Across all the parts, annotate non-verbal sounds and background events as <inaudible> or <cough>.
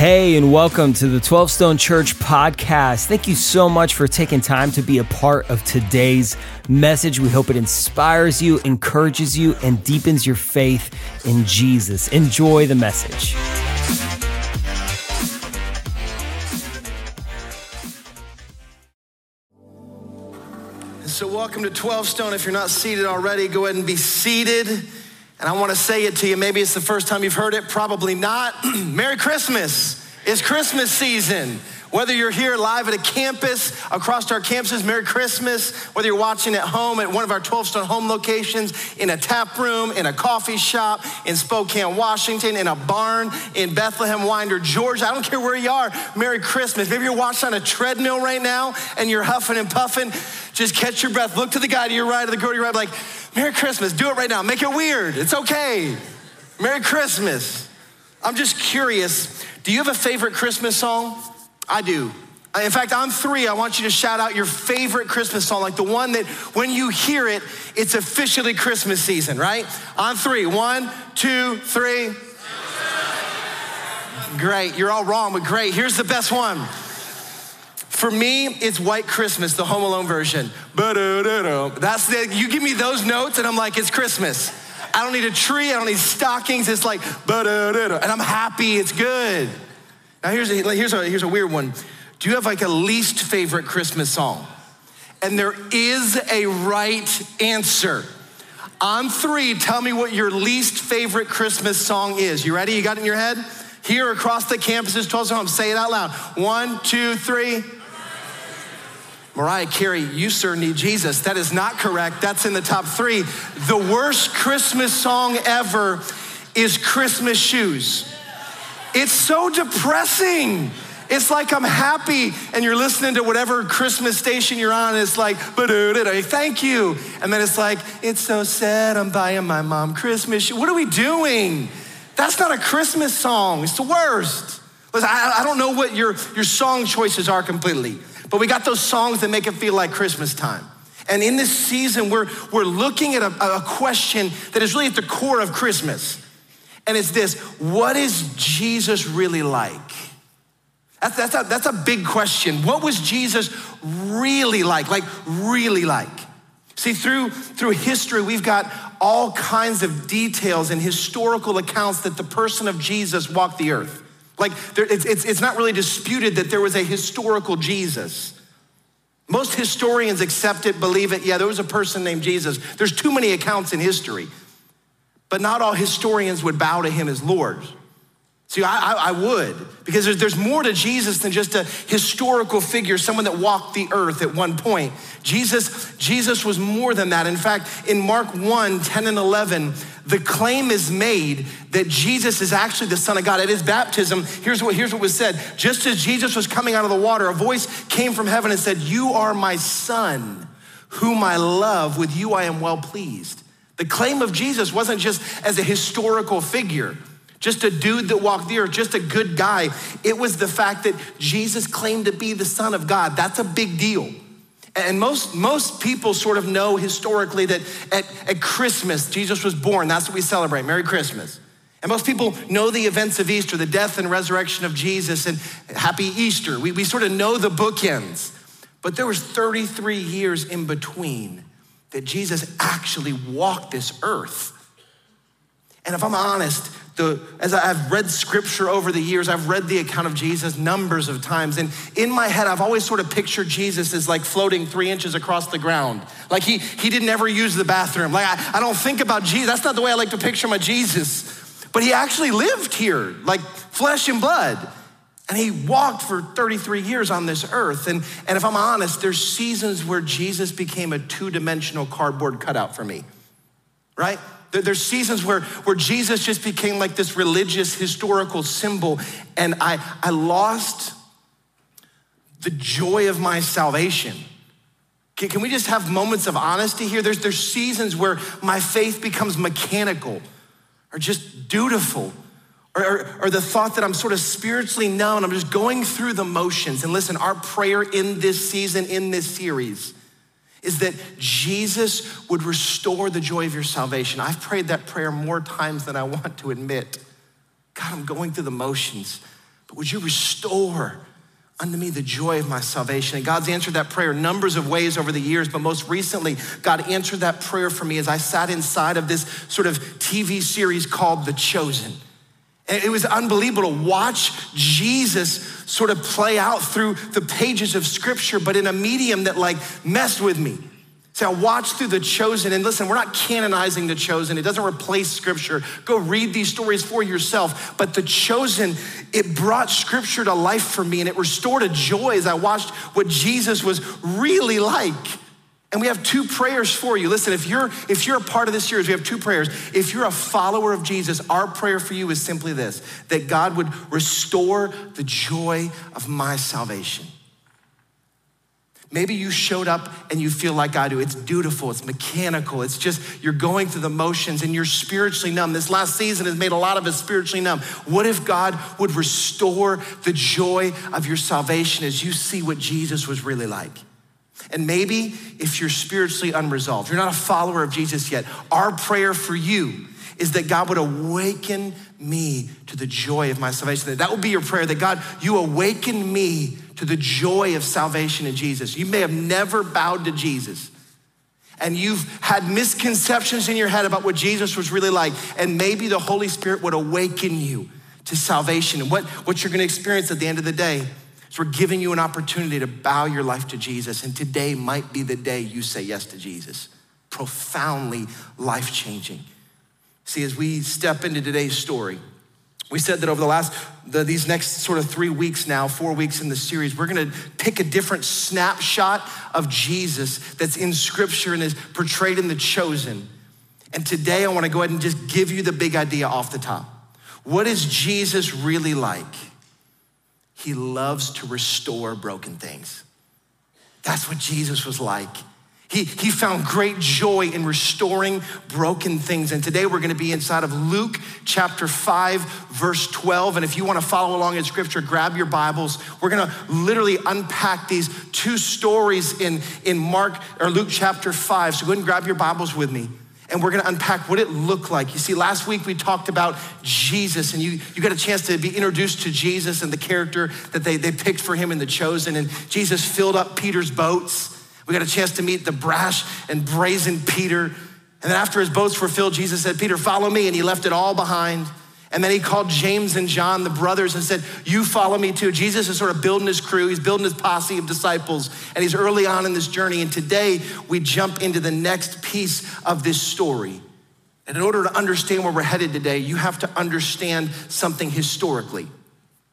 Hey, and welcome to the 12 Stone Church podcast. Thank you so much for taking time to be a part of today's message. We hope it inspires you, encourages you, and deepens your faith in Jesus. Enjoy the message. So, welcome to 12 Stone. If you're not seated already, go ahead and be seated. And I want to say it to you. Maybe it's the first time you've heard it, probably not. <clears throat> Merry Christmas. It's Christmas season. Whether you're here live at a campus, across our campuses, Merry Christmas. Whether you're watching at home at one of our 12 stone home locations, in a tap room, in a coffee shop, in Spokane, Washington, in a barn, in Bethlehem, Winder, Georgia. I don't care where you are. Merry Christmas. Maybe you're watching on a treadmill right now and you're huffing and puffing. Just catch your breath. Look to the guy to your right or the girl to your right, like, Merry Christmas. Do it right now. Make it weird. It's okay. Merry Christmas. I'm just curious. Do you have a favorite Christmas song? I do. Uh, in fact, on three, I want you to shout out your favorite Christmas song, like the one that when you hear it, it's officially Christmas season, right? On three. One, two, three. Great. You're all wrong, but great. Here's the best one. For me, it's White Christmas, the Home Alone version. That's the, you give me those notes, and I'm like, it's Christmas. I don't need a tree, I don't need stockings. It's like, and I'm happy, it's good. Now, here's a, here's, a, here's a weird one. Do you have like a least favorite Christmas song? And there is a right answer. On three, tell me what your least favorite Christmas song is. You ready? You got it in your head? Here across the campuses, 12 homes, say it out loud. One, two, three. Mariah Carey, you sir need Jesus. That is not correct. That's in the top three. The worst Christmas song ever is Christmas Shoes. It's so depressing. It's like I'm happy and you're listening to whatever Christmas station you're on. And it's like, thank you. And then it's like, it's so sad I'm buying my mom Christmas shoes. What are we doing? That's not a Christmas song. It's the worst. Listen, I, I don't know what your, your song choices are completely, but we got those songs that make it feel like Christmas time. And in this season, we're, we're looking at a, a question that is really at the core of Christmas. And it's this what is Jesus really like? That's, that's, a, that's a big question. What was Jesus really like? Like, really like? See, through, through history, we've got all kinds of details and historical accounts that the person of Jesus walked the earth. Like, there, it's, it's, it's not really disputed that there was a historical Jesus. Most historians accept it, believe it. Yeah, there was a person named Jesus. There's too many accounts in history. But not all historians would bow to him as Lord. See, I, I, would, because there's, there's more to Jesus than just a historical figure, someone that walked the earth at one point. Jesus, Jesus was more than that. In fact, in Mark 1 10 and 11, the claim is made that Jesus is actually the Son of God. At his baptism, here's what, here's what was said Just as Jesus was coming out of the water, a voice came from heaven and said, You are my Son, whom I love. With you I am well pleased. The claim of Jesus wasn't just as a historical figure, just a dude that walked the earth, just a good guy. It was the fact that Jesus claimed to be the Son of God. That's a big deal. And most, most people sort of know historically that at, at Christmas, Jesus was born. That's what we celebrate. Merry Christmas. And most people know the events of Easter, the death and resurrection of Jesus, and happy Easter. We, we sort of know the bookends. But there was 33 years in between that Jesus actually walked this earth. And if I'm honest, the, as I've read scripture over the years, I've read the account of Jesus numbers of times. And in my head, I've always sort of pictured Jesus as like floating three inches across the ground. Like he, he didn't ever use the bathroom. Like I, I don't think about Jesus. That's not the way I like to picture my Jesus. But he actually lived here, like flesh and blood. And he walked for 33 years on this earth. And, and if I'm honest, there's seasons where Jesus became a two dimensional cardboard cutout for me, right? There's seasons where, where Jesus just became like this religious historical symbol, and I, I lost the joy of my salvation. Can, can we just have moments of honesty here? There's, there's seasons where my faith becomes mechanical or just dutiful or, or, or, the thought that I'm sort of spiritually known, I'm just going through the motions. And listen, our prayer in this season, in this series, is that Jesus would restore the joy of your salvation. I've prayed that prayer more times than I want to admit. God, I'm going through the motions, but would you restore unto me the joy of my salvation? And God's answered that prayer numbers of ways over the years, but most recently, God answered that prayer for me as I sat inside of this sort of TV series called The Chosen. It was unbelievable to watch Jesus sort of play out through the pages of scripture, but in a medium that like messed with me. See, I watched through The Chosen, and listen, we're not canonizing The Chosen. It doesn't replace Scripture. Go read these stories for yourself. But The Chosen, it brought Scripture to life for me, and it restored a joy as I watched what Jesus was really like. And we have two prayers for you. Listen, if you're if you're a part of this series, we have two prayers. If you're a follower of Jesus, our prayer for you is simply this: that God would restore the joy of my salvation. Maybe you showed up and you feel like I do. It's dutiful, it's mechanical, it's just you're going through the motions and you're spiritually numb. This last season has made a lot of us spiritually numb. What if God would restore the joy of your salvation as you see what Jesus was really like? And maybe if you're spiritually unresolved, you're not a follower of Jesus yet, our prayer for you is that God would awaken me to the joy of my salvation. That would be your prayer that God, you awaken me to the joy of salvation in Jesus. You may have never bowed to Jesus. And you've had misconceptions in your head about what Jesus was really like. And maybe the Holy Spirit would awaken you to salvation. And what, what you're gonna experience at the end of the day is we're giving you an opportunity to bow your life to Jesus. And today might be the day you say yes to Jesus. Profoundly life changing. See, as we step into today's story, we said that over the last, the, these next sort of three weeks now, four weeks in the series, we're gonna pick a different snapshot of Jesus that's in scripture and is portrayed in The Chosen. And today I wanna go ahead and just give you the big idea off the top. What is Jesus really like? He loves to restore broken things. That's what Jesus was like. He, he found great joy in restoring broken things. And today we're going to be inside of Luke chapter 5, verse 12. And if you want to follow along in scripture, grab your Bibles. We're going to literally unpack these two stories in, in Mark or Luke chapter 5. So go ahead and grab your Bibles with me. And we're gonna unpack what it looked like. You see, last week we talked about Jesus, and you, you got a chance to be introduced to Jesus and the character that they, they picked for him in The Chosen. And Jesus filled up Peter's boats. We got a chance to meet the brash and brazen Peter. And then after his boats were filled, Jesus said, Peter, follow me. And he left it all behind. And then he called James and John, the brothers, and said, You follow me too. Jesus is sort of building his crew, he's building his posse of disciples, and he's early on in this journey. And today we jump into the next piece of this story. And in order to understand where we're headed today, you have to understand something historically.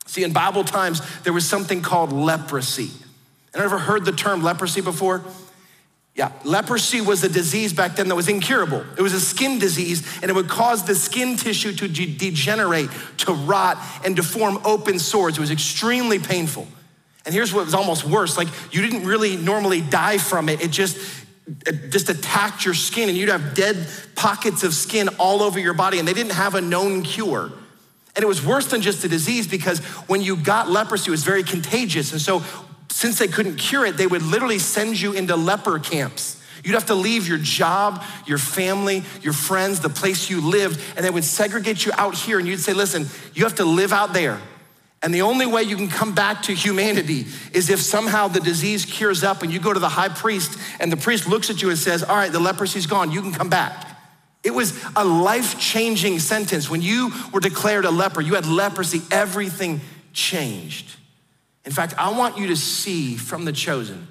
See, in Bible times, there was something called leprosy. And I ever heard the term leprosy before? Yeah, leprosy was a disease back then that was incurable. It was a skin disease, and it would cause the skin tissue to de- degenerate, to rot, and to form open sores. It was extremely painful. And here's what was almost worse like, you didn't really normally die from it, it just it just attacked your skin, and you'd have dead pockets of skin all over your body, and they didn't have a known cure. And it was worse than just a disease because when you got leprosy, it was very contagious. And so since they couldn't cure it, they would literally send you into leper camps. You'd have to leave your job, your family, your friends, the place you lived, and they would segregate you out here. And you'd say, listen, you have to live out there. And the only way you can come back to humanity is if somehow the disease cures up and you go to the high priest and the priest looks at you and says, All right, the leprosy's gone, you can come back. It was a life changing sentence. When you were declared a leper, you had leprosy, everything changed. In fact, I want you to see from the chosen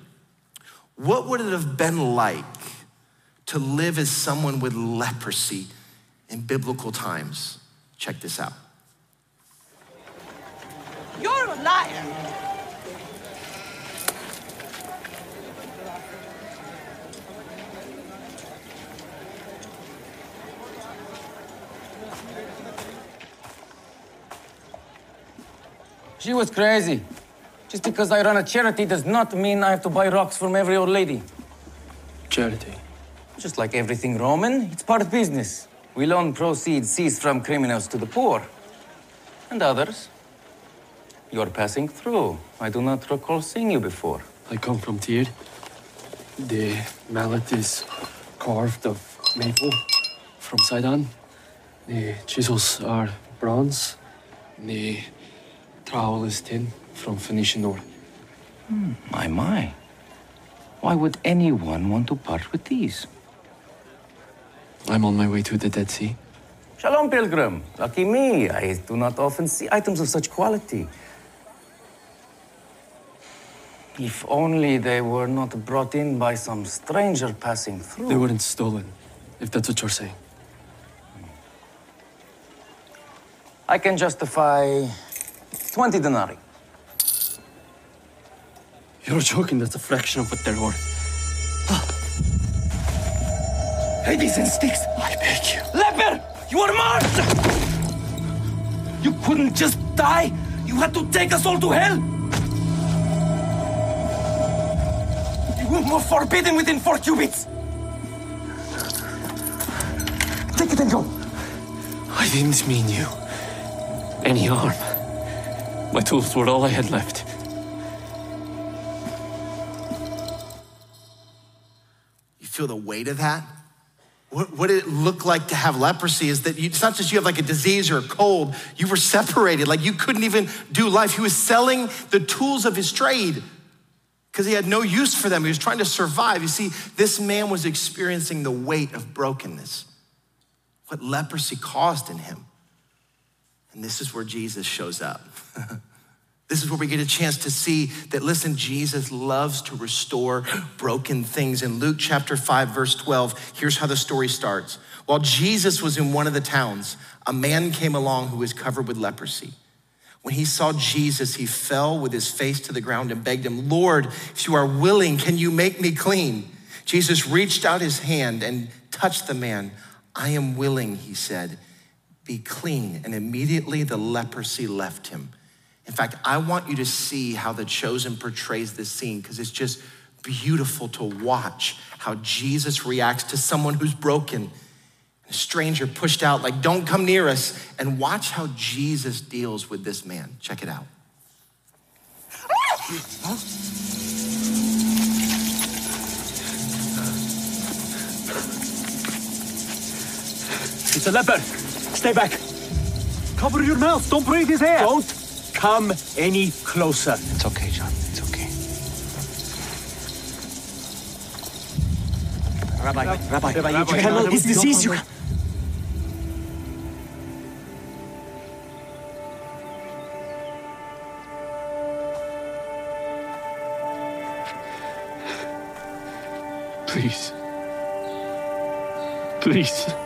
what would it have been like to live as someone with leprosy in biblical times? Check this out. You're a liar. She was crazy. Just because I run a charity does not mean I have to buy rocks from every old lady. Charity. Just like everything Roman, it's part of business. We loan proceeds seized from criminals to the poor. And others. You're passing through. I do not recall seeing you before. I come from Tyre. The mallet is carved of maple from Sidon. The chisels are bronze. The trowel is tin from Phoenician ore. Hmm, my, my. Why would anyone want to part with these? I'm on my way to the Dead Sea. Shalom, pilgrim. Lucky me. I do not often see items of such quality. If only they were not brought in by some stranger passing through. They weren't stolen, if that's what you're saying. I can justify 20 denarii. You're joking, that's a fraction of what they're worth. Ladies and sticks. I beg you. Leper! You are marked! You couldn't just die. You had to take us all to hell. You were forbidden within four cubits. Take it and go. I didn't mean you. Any harm. My tools were all I had left. You feel the weight of that? What, what did it look like to have leprosy is that you, it's not just you have like a disease or a cold, you were separated. Like you couldn't even do life. He was selling the tools of his trade because he had no use for them. He was trying to survive. You see, this man was experiencing the weight of brokenness, what leprosy caused in him. And this is where Jesus shows up. <laughs> This is where we get a chance to see that, listen, Jesus loves to restore broken things. In Luke chapter 5, verse 12, here's how the story starts. While Jesus was in one of the towns, a man came along who was covered with leprosy. When he saw Jesus, he fell with his face to the ground and begged him, Lord, if you are willing, can you make me clean? Jesus reached out his hand and touched the man. I am willing, he said, be clean. And immediately the leprosy left him. In fact, I want you to see how The Chosen portrays this scene because it's just beautiful to watch how Jesus reacts to someone who's broken. A stranger pushed out, like, don't come near us. And watch how Jesus deals with this man. Check it out. It's a leper. Stay back. Cover your mouth. Don't breathe his air. Don't come any closer. It's okay, John. It's okay. Rabbi, Rabbi, Rabbi, you cannot. His disease. You. Please. Please.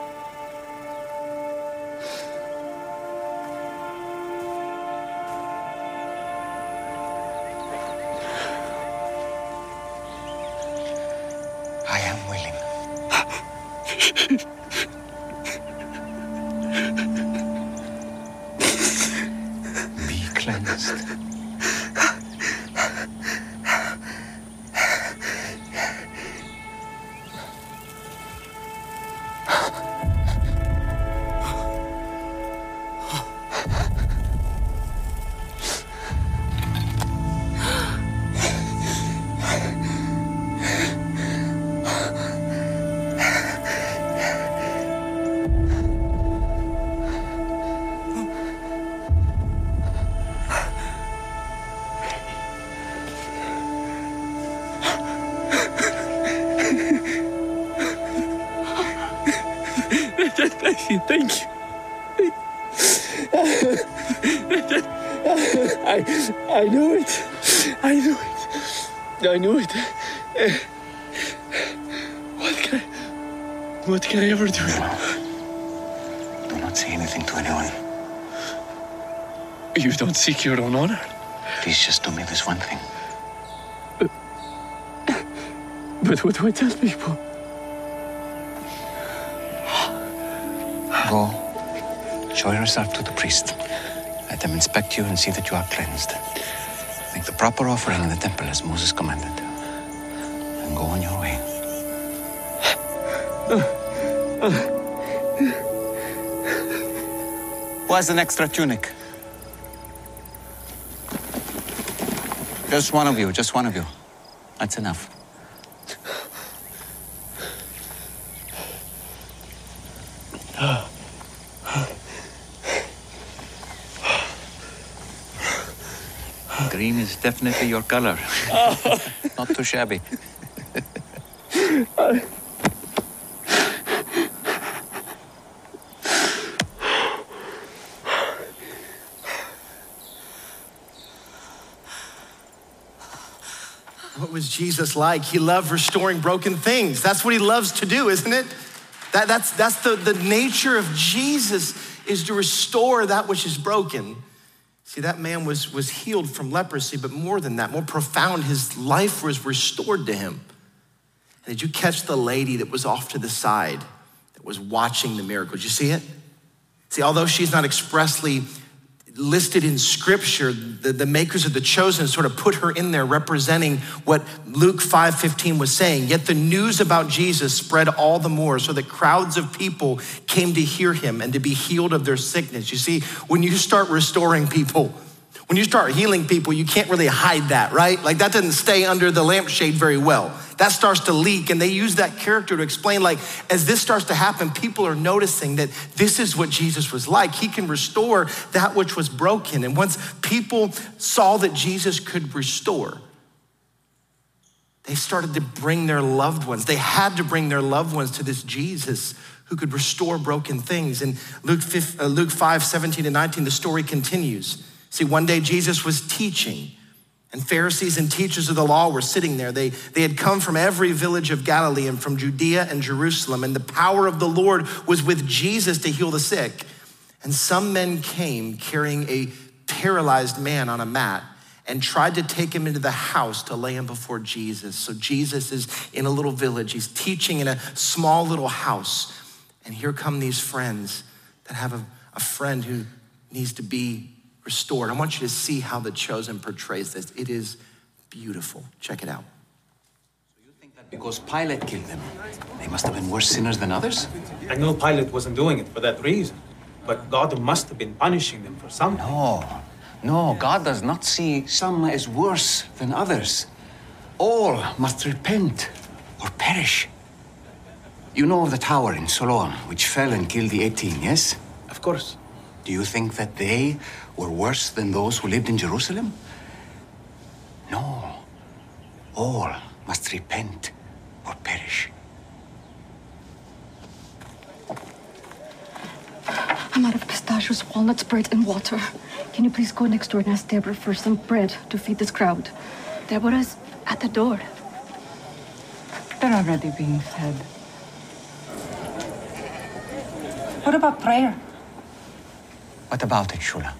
What can I, what can I ever do? Do not say anything to anyone. You don't seek your own honor. Please just do me this one thing. But what do I tell people? Go. Show yourself to the priest. Let them inspect you and see that you are cleansed. Make the proper offering in the temple as Moses commanded. Go on your way. Who has an extra tunic? Just one of you, just one of you. That's enough. Green is definitely your color. <laughs> Not too shabby. What was Jesus like? He loved restoring broken things. That's what he loves to do, isn't it? That, that's that's the, the nature of Jesus is to restore that which is broken. See, that man was, was healed from leprosy, but more than that, more profound, his life was restored to him. And did you catch the lady that was off to the side that was watching the miracle? Did you see it? See, although she's not expressly listed in scripture, the, the makers of the chosen sort of put her in there representing what Luke 5:15 was saying. Yet the news about Jesus spread all the more so that crowds of people came to hear him and to be healed of their sickness. You see, when you start restoring people, when you start healing people, you can't really hide that, right? Like that doesn't stay under the lampshade very well. That starts to leak, and they use that character to explain, like, as this starts to happen, people are noticing that this is what Jesus was like. He can restore that which was broken. And once people saw that Jesus could restore, they started to bring their loved ones. They had to bring their loved ones to this Jesus who could restore broken things. In Luke 5, uh, Luke 5 17 and 19, the story continues. See, one day Jesus was teaching, and Pharisees and teachers of the law were sitting there. They, they had come from every village of Galilee and from Judea and Jerusalem, and the power of the Lord was with Jesus to heal the sick. And some men came carrying a paralyzed man on a mat and tried to take him into the house to lay him before Jesus. So Jesus is in a little village. He's teaching in a small little house. And here come these friends that have a, a friend who needs to be restored. I want you to see how the chosen portrays this. It is beautiful. Check it out. So you think that because Pilate killed them, they must have been worse sinners than others? I know Pilate wasn't doing it for that reason, but God must have been punishing them for something. No, no, God does not see some as worse than others. All must repent or perish. You know of the tower in Siloam, which fell and killed the 18, yes? Of course. Do you think that they were worse than those who lived in Jerusalem? No. All must repent or perish. I'm out of pistachios, walnuts, bread, and water. Can you please go next door and ask Deborah for some bread to feed this crowd? Deborah's at the door. They're already being fed. What about prayer? What about it, Shula?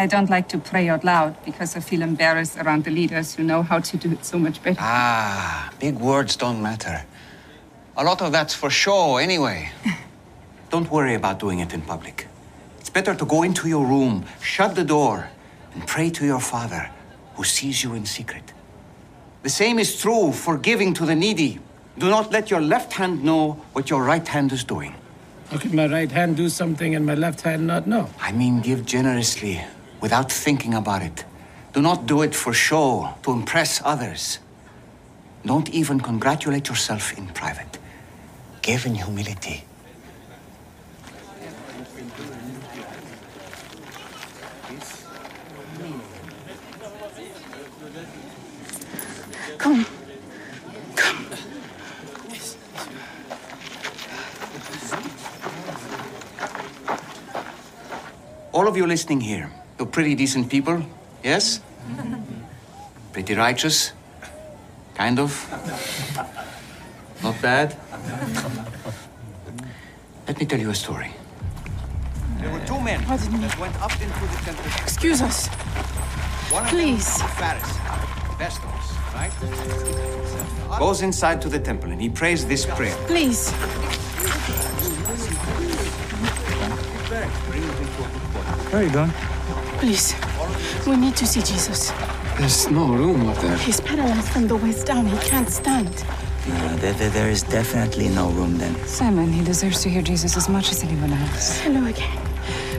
I, don't like to pray out loud because I feel embarrassed around the leaders who know how to do it so much better. Ah, big words don't matter. A lot of that's for show anyway. <laughs> don't worry about doing it in public. It's better to go into your room, shut the door, and pray to your Father who sees you in secret. The same is true for giving to the needy. Do not let your left hand know what your right hand is doing. How can my right hand do something and my left hand not know? I mean, give generously without thinking about it. Do not do it for show, to impress others. Don't even congratulate yourself in private. Give in humility. Come. Come. All of you listening here, you're pretty decent people, yes? <laughs> Pretty righteous? Kind of? Not bad? Let me tell you a story. There were two men that went up into the temple. Excuse us. One of Please. them, Pharisee, Festus, right? Goes inside to the temple and he prays this prayer. Please. Where are you going? Please. We need to see Jesus. There's no room up there. He's paralyzed from the waist down. He can't stand. No, there, there, there is definitely no room then. Simon, he deserves to hear Jesus as much as anyone else. Hello again.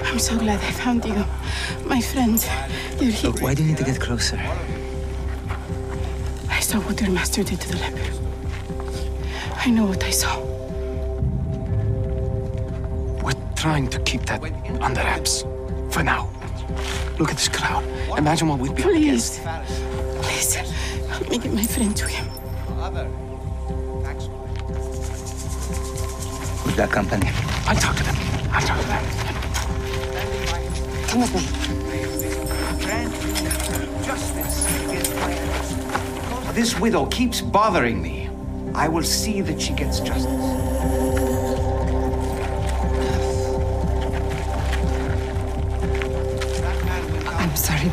I'm so glad I found you. My friend, you're here. Look, why do you need to get closer? I saw what your master did to the leper. I know what I saw. We're trying to keep that under wraps. For now. Look at this crowd. Imagine what we'd be up Please. against. Please, help me get my friend to him. We've got company. I'll talk to them. I'll talk to them. Come with me. This widow keeps bothering me. I will see that she gets justice.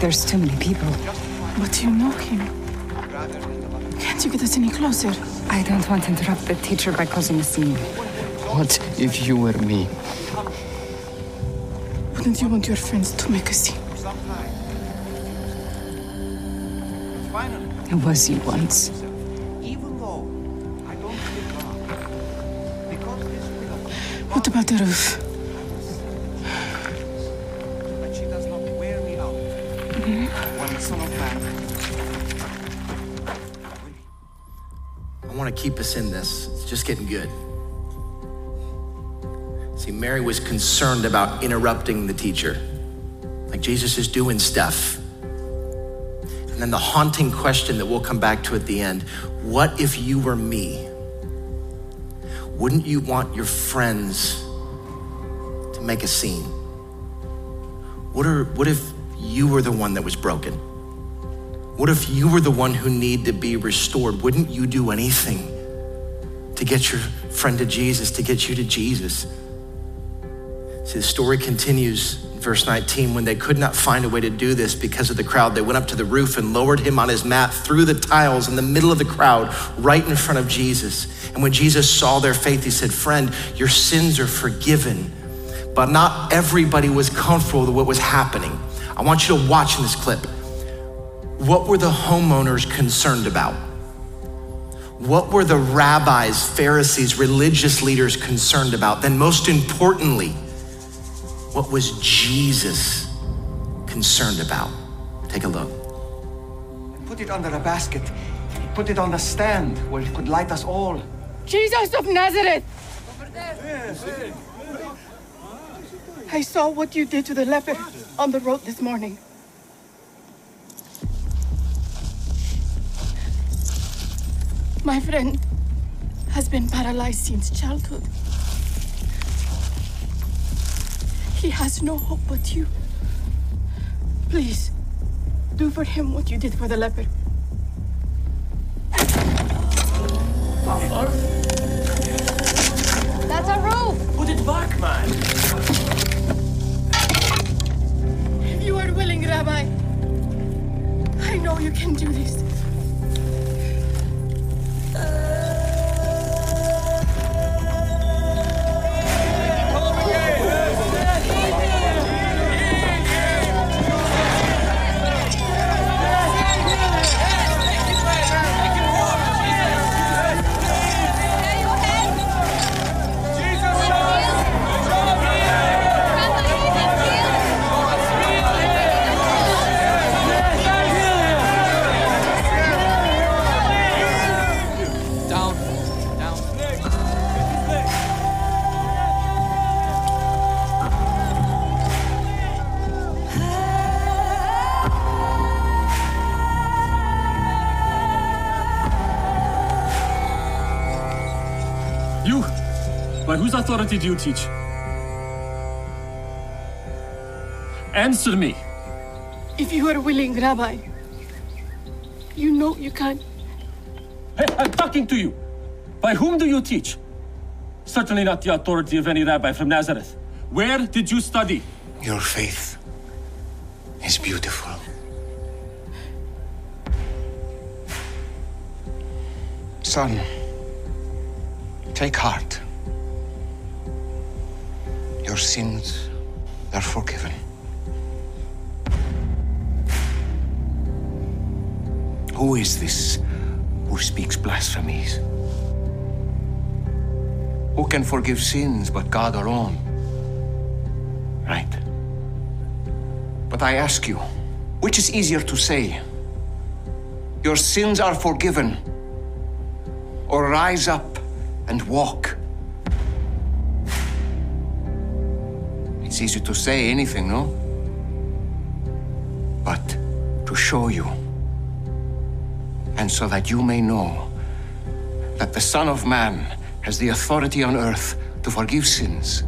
There's too many people. But you know him. Can't you get us any closer? I don't want to interrupt the teacher by causing a scene. What if you were me? Wouldn't you want your friends to make a scene? I was you once. Even though I don't give a cause of this without. What about the roof? I want to keep us in this. It's just getting good. See, Mary was concerned about interrupting the teacher. Like Jesus is doing stuff. And then the haunting question that we'll come back to at the end what if you were me? Wouldn't you want your friends to make a scene? What, are, what if you were the one that was broken? What if you were the one who needed to be restored? Wouldn't you do anything to get your friend to Jesus, to get you to Jesus? See, the story continues in verse 19. When they could not find a way to do this because of the crowd, they went up to the roof and lowered him on his mat through the tiles in the middle of the crowd, right in front of Jesus. And when Jesus saw their faith, he said, Friend, your sins are forgiven. But not everybody was comfortable with what was happening. I want you to watch in this clip. What were the homeowners concerned about? What were the rabbis, Pharisees, religious leaders concerned about? Then, most importantly, what was Jesus concerned about? Take a look. Put it under a basket. Put it on the stand where it could light us all. Jesus of Nazareth! I saw what you did to the leper on the road this morning. My friend has been paralyzed since childhood. He has no hope but you. Please, do for him what you did for the leper. That's a roof! Put it back, man. If you are willing, Rabbi, I know you can do this. Down. Authority do you teach? Answer me. If you are willing, Rabbi, you know you can. Hey, I'm talking to you. By whom do you teach? Certainly not the authority of any rabbi from Nazareth. Where did you study? Your faith is beautiful. Son, take heart. Sins are forgiven. Who is this who speaks blasphemies? Who can forgive sins but God alone? Right. But I ask you, which is easier to say? Your sins are forgiven, or rise up and walk? It's easy to say anything, no? But to show you, and so that you may know that the Son of Man has the authority on earth to forgive sins.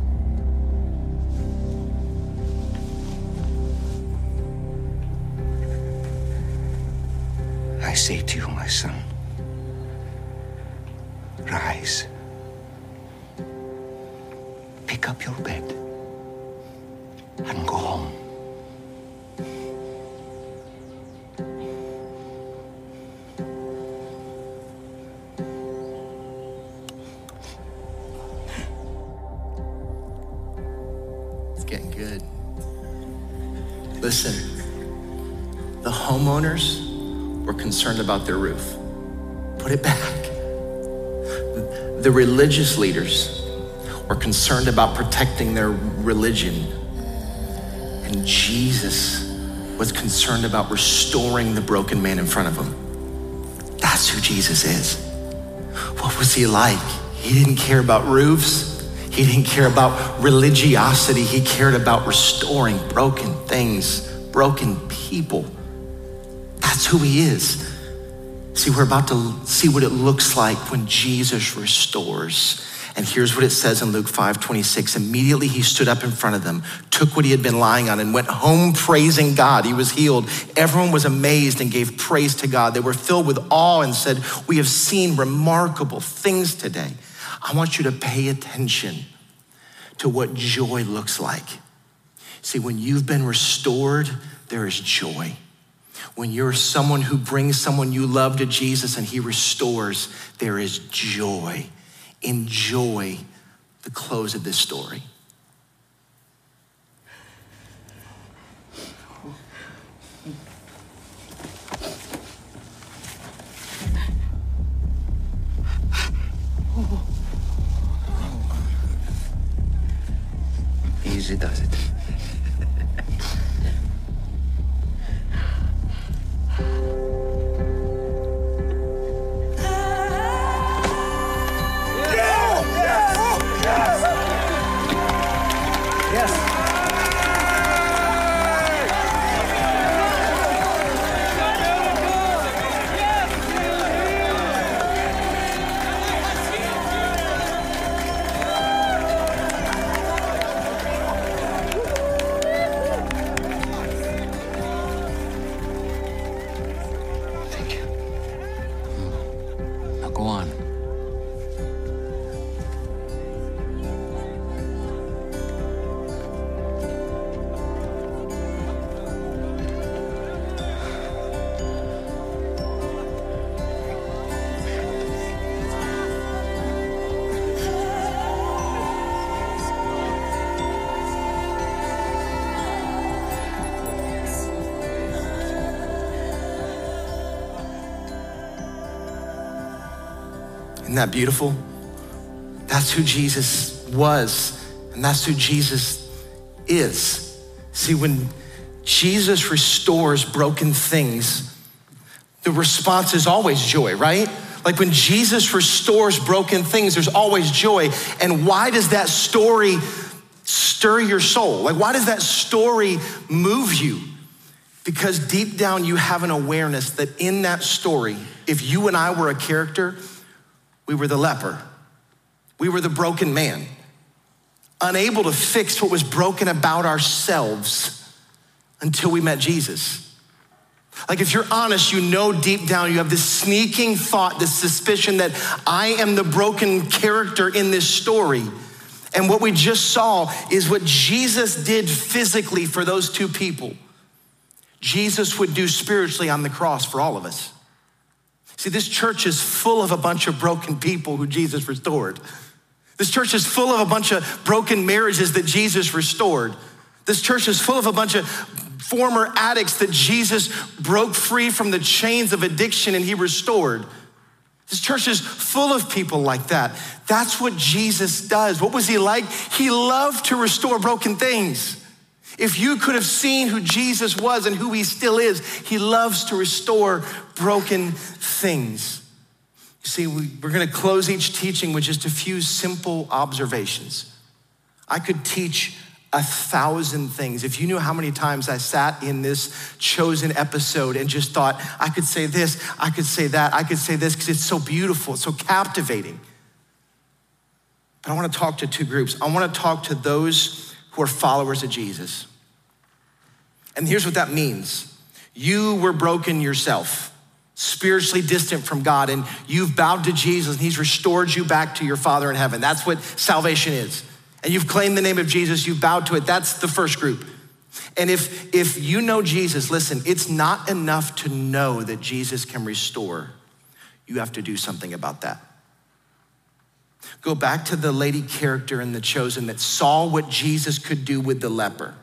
Their roof. Put it back. The religious leaders were concerned about protecting their religion. And Jesus was concerned about restoring the broken man in front of him. That's who Jesus is. What was he like? He didn't care about roofs. He didn't care about religiosity. He cared about restoring broken things, broken people. That's who he is. See, we're about to see what it looks like when Jesus restores. And here's what it says in Luke 5 26. Immediately he stood up in front of them, took what he had been lying on, and went home praising God. He was healed. Everyone was amazed and gave praise to God. They were filled with awe and said, We have seen remarkable things today. I want you to pay attention to what joy looks like. See, when you've been restored, there is joy. When you're someone who brings someone you love to Jesus and he restores, there is joy. Enjoy the close of this story. Easy does it. That beautiful? That's who Jesus was, and that's who Jesus is. See, when Jesus restores broken things, the response is always joy, right? Like when Jesus restores broken things, there's always joy. And why does that story stir your soul? Like, why does that story move you? Because deep down, you have an awareness that in that story, if you and I were a character, we were the leper, we were the broken man, unable to fix what was broken about ourselves until we met Jesus. Like, if you're honest, you know deep down you have this sneaking thought, this suspicion that I am the broken character in this story. And what we just saw is what Jesus did physically for those two people, Jesus would do spiritually on the cross for all of us. See, this church is full of a bunch of broken people who Jesus restored. This church is full of a bunch of broken marriages that Jesus restored. This church is full of a bunch of former addicts that Jesus broke free from the chains of addiction and he restored. This church is full of people like that. That's what Jesus does. What was he like? He loved to restore broken things. If you could have seen who Jesus was and who he still is, he loves to restore broken things. You see, we, are going to close each teaching with just a few simple observations. I could teach a thousand things. If you knew how many times I sat in this chosen episode and just thought, I could say this, I could say that, I could say this, because it's so beautiful, it's so captivating. But I want to talk to two groups. I want to talk to those who are followers of Jesus. And here's what that means you were broken yourself, spiritually distant from God, and you've bowed to Jesus, and He's restored you back to your Father in heaven. That's what salvation is and you've claimed the name of Jesus, you've bowed to it, that's the first group. And if, if you know Jesus, listen, it's not enough to know that Jesus can restore. You have to do something about that. Go back to the lady character in The Chosen that saw what Jesus could do with the leper.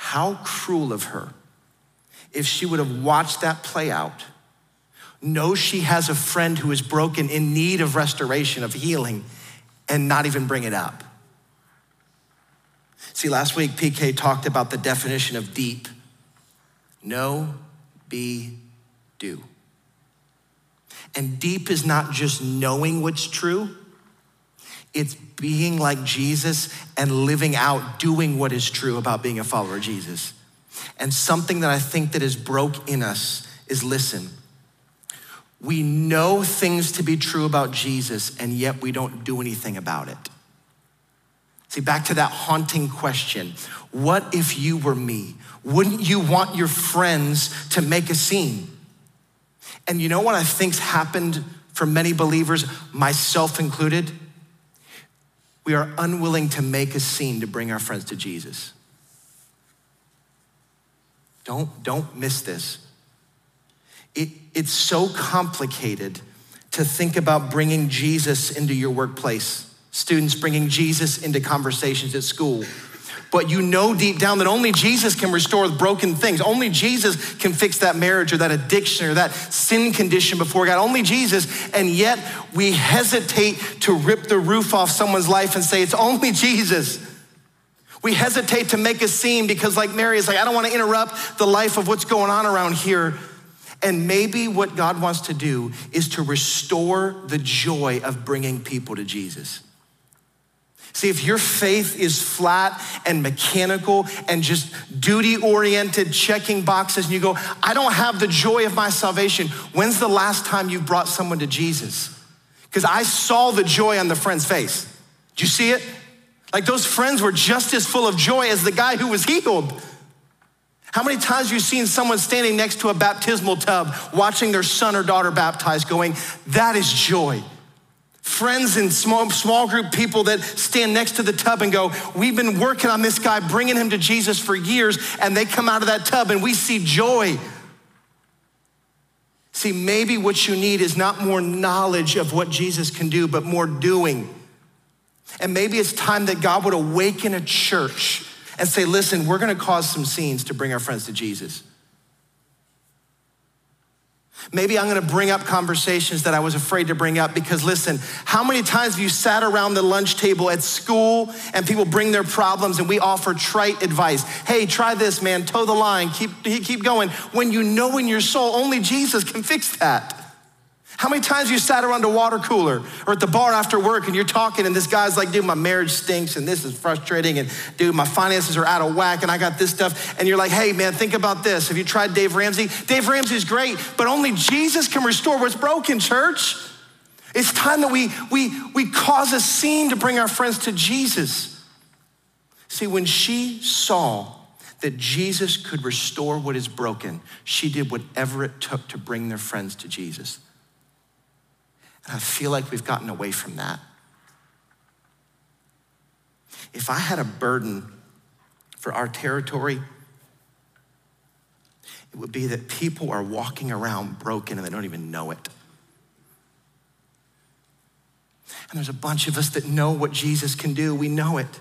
How cruel of her if she would have watched that play out, know she has a friend who is broken in need of restoration, of healing, and not even bring it up. See, last week PK talked about the definition of deep know, be, do. And deep is not just knowing what's true, it's being like Jesus and living out, doing what is true about being a follower of Jesus. And something that I think that is broke in us is listen, we know things to be true about Jesus, and yet we don't do anything about it. See, back to that haunting question what if you were me? Wouldn't you want your friends to make a scene? And you know what I think's happened for many believers, myself included? We are unwilling to make a scene to bring our friends to Jesus. Don't, don't miss this. It, it's so complicated to think about bringing Jesus into your workplace students bringing Jesus into conversations at school. But you know deep down that only Jesus can restore broken things. Only Jesus can fix that marriage or that addiction or that sin condition before God. Only Jesus. And yet we hesitate to rip the roof off someone's life and say, it's only Jesus. We hesitate to make a scene because, like Mary, is like, I don't want to interrupt the life of what's going on around here. And maybe what God wants to do is to restore the joy of bringing people to Jesus. See, if your faith is flat and mechanical and just duty oriented, checking boxes, and you go, I don't have the joy of my salvation, when's the last time you brought someone to Jesus? Because I saw the joy on the friend's face. Did you see it? Like those friends were just as full of joy as the guy who was healed. How many times have you seen someone standing next to a baptismal tub watching their son or daughter baptized going, That is joy? Friends and small, small group people that stand next to the tub and go, We've been working on this guy, bringing him to Jesus for years, and they come out of that tub and we see joy. See, maybe what you need is not more knowledge of what Jesus can do, but more doing. And maybe it's time that God would awaken a church and say, Listen, we're gonna cause some scenes to bring our friends to Jesus. Maybe I'm gonna bring up conversations that I was afraid to bring up because listen, how many times have you sat around the lunch table at school and people bring their problems and we offer trite advice? Hey, try this, man, toe the line, keep, keep going. When you know in your soul, only Jesus can fix that. How many times you sat around a water cooler or at the bar after work and you're talking and this guy's like, dude, my marriage stinks and this is frustrating and dude, my finances are out of whack and I got this stuff. And you're like, hey man, think about this. Have you tried Dave Ramsey? Dave Ramsey's great, but only Jesus can restore what's broken, church. It's time that we, we, we cause a scene to bring our friends to Jesus. See, when she saw that Jesus could restore what is broken, she did whatever it took to bring their friends to Jesus. And I feel like we've gotten away from that. If I had a burden for our territory, it would be that people are walking around broken and they don't even know it. And there's a bunch of us that know what Jesus can do, we know it.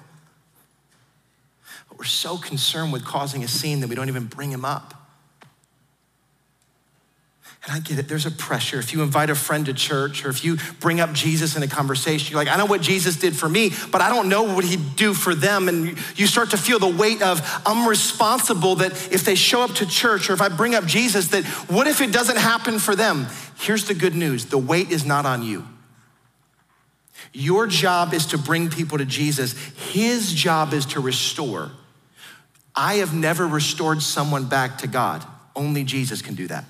But we're so concerned with causing a scene that we don't even bring him up. And I get it, there's a pressure. If you invite a friend to church or if you bring up Jesus in a conversation, you're like, I know what Jesus did for me, but I don't know what he'd do for them. And you start to feel the weight of, I'm responsible that if they show up to church or if I bring up Jesus, that what if it doesn't happen for them? Here's the good news the weight is not on you. Your job is to bring people to Jesus, his job is to restore. I have never restored someone back to God, only Jesus can do that.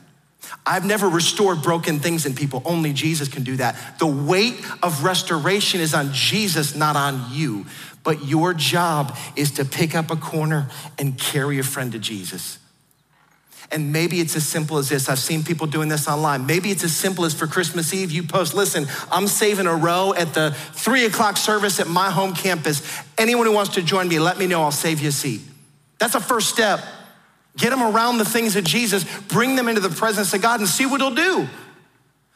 I've never restored broken things in people. Only Jesus can do that. The weight of restoration is on Jesus, not on you. But your job is to pick up a corner and carry a friend to Jesus. And maybe it's as simple as this. I've seen people doing this online. Maybe it's as simple as for Christmas Eve, you post, listen, I'm saving a row at the three o'clock service at my home campus. Anyone who wants to join me, let me know. I'll save you a seat. That's a first step. Get them around the things of Jesus, bring them into the presence of God, and see what He'll do.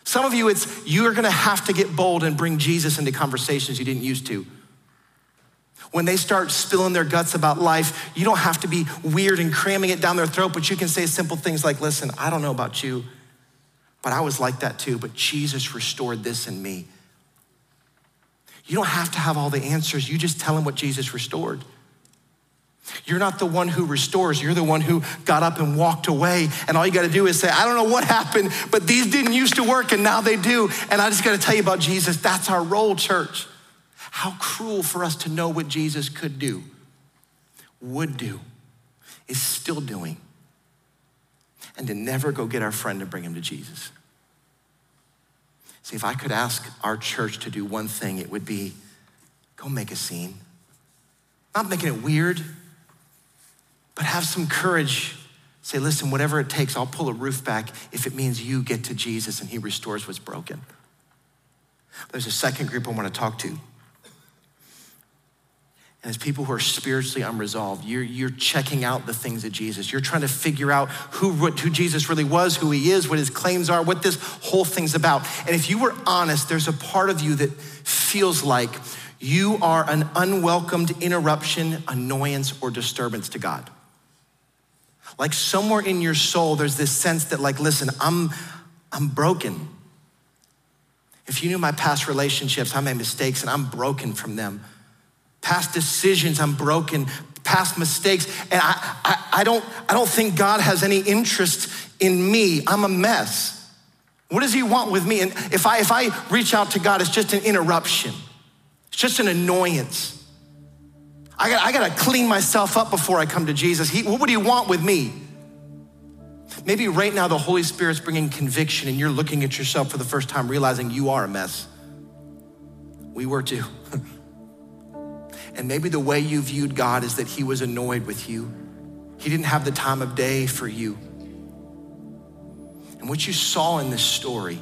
Some of you, it's you're gonna have to get bold and bring Jesus into conversations you didn't used to. When they start spilling their guts about life, you don't have to be weird and cramming it down their throat, but you can say simple things like, listen, I don't know about you, but I was like that too, but Jesus restored this in me. You don't have to have all the answers, you just tell them what Jesus restored. You're not the one who restores. You're the one who got up and walked away. And all you got to do is say, I don't know what happened, but these didn't used to work and now they do. And I just got to tell you about Jesus. That's our role, church. How cruel for us to know what Jesus could do, would do, is still doing, and to never go get our friend to bring him to Jesus. See, if I could ask our church to do one thing, it would be go make a scene. Not making it weird, but have some courage. Say, listen, whatever it takes, I'll pull a roof back if it means you get to Jesus and he restores what's broken. There's a second group I want to talk to. And it's people who are spiritually unresolved. You're, you're checking out the things of Jesus. You're trying to figure out who, who Jesus really was, who he is, what his claims are, what this whole thing's about. And if you were honest, there's a part of you that feels like you are an unwelcomed interruption, annoyance, or disturbance to God. Like somewhere in your soul, there's this sense that, like, listen, I'm, I'm broken. If you knew my past relationships, I made mistakes and I'm broken from them. Past decisions, I'm broken. Past mistakes, and I, I, I, don't, I don't think God has any interest in me. I'm a mess. What does He want with me? And if I, if I reach out to God, it's just an interruption, it's just an annoyance. I got, I got to clean myself up before I come to Jesus. He, what would He want with me? Maybe right now the Holy Spirit's bringing conviction and you're looking at yourself for the first time, realizing you are a mess. We were too. <laughs> and maybe the way you viewed God is that He was annoyed with you, He didn't have the time of day for you. And what you saw in this story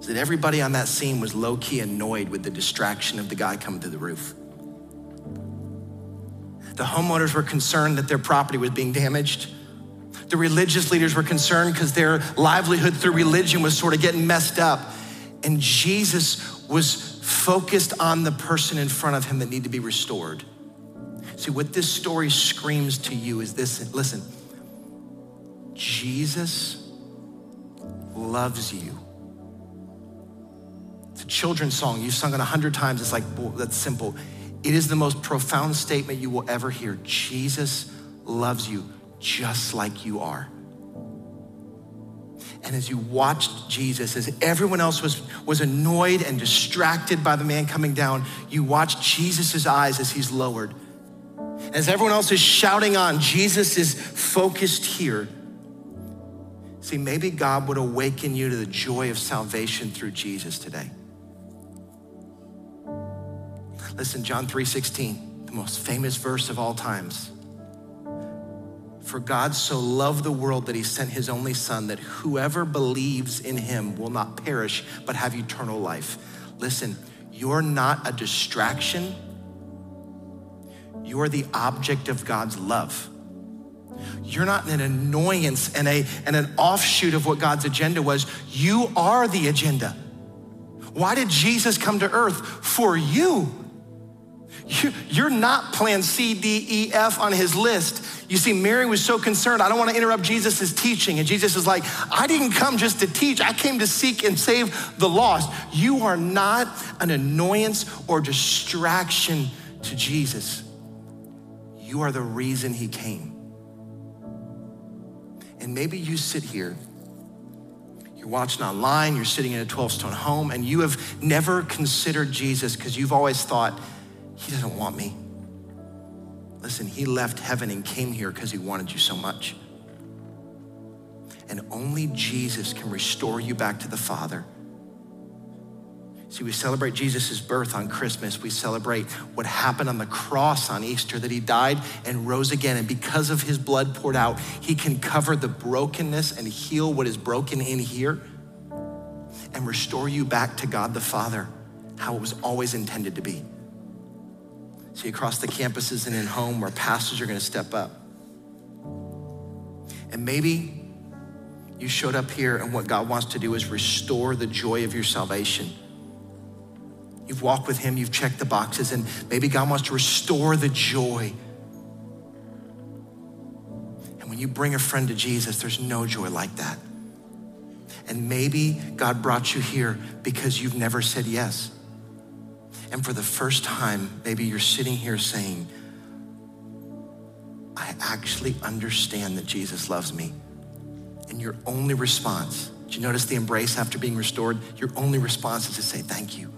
is that everybody on that scene was low key annoyed with the distraction of the guy coming to the roof. The homeowners were concerned that their property was being damaged. The religious leaders were concerned because their livelihood through religion was sort of getting messed up. And Jesus was focused on the person in front of him that needed to be restored. See, what this story screams to you is this listen, Jesus loves you. It's a children's song. You've sung it a hundred times. It's like, well, that's simple. It is the most profound statement you will ever hear. Jesus loves you just like you are. And as you watched Jesus, as everyone else was, was annoyed and distracted by the man coming down, you watched Jesus' eyes as he's lowered. As everyone else is shouting on, Jesus is focused here. See, maybe God would awaken you to the joy of salvation through Jesus today. Listen, John 3:16, the most famous verse of all times. For God so loved the world that he sent his only son that whoever believes in him will not perish but have eternal life. Listen, you're not a distraction. You're the object of God's love. You're not an annoyance and, a, and an offshoot of what God's agenda was. You are the agenda. Why did Jesus come to earth? For you. You're not plan C, D, E, F on his list. You see, Mary was so concerned. I don't want to interrupt Jesus' teaching. And Jesus is like, I didn't come just to teach, I came to seek and save the lost. You are not an annoyance or distraction to Jesus. You are the reason he came. And maybe you sit here, you're watching online, you're sitting in a 12 stone home, and you have never considered Jesus because you've always thought, he doesn't want me. Listen, he left heaven and came here because he wanted you so much. And only Jesus can restore you back to the Father. See, we celebrate Jesus' birth on Christmas. We celebrate what happened on the cross on Easter, that he died and rose again. And because of his blood poured out, he can cover the brokenness and heal what is broken in here and restore you back to God the Father, how it was always intended to be. See, across the campuses and in home where pastors are going to step up. And maybe you showed up here and what God wants to do is restore the joy of your salvation. You've walked with Him, you've checked the boxes, and maybe God wants to restore the joy. And when you bring a friend to Jesus, there's no joy like that. And maybe God brought you here because you've never said yes. And for the first time, maybe you're sitting here saying, I actually understand that Jesus loves me. And your only response, did you notice the embrace after being restored? Your only response is to say, Thank you.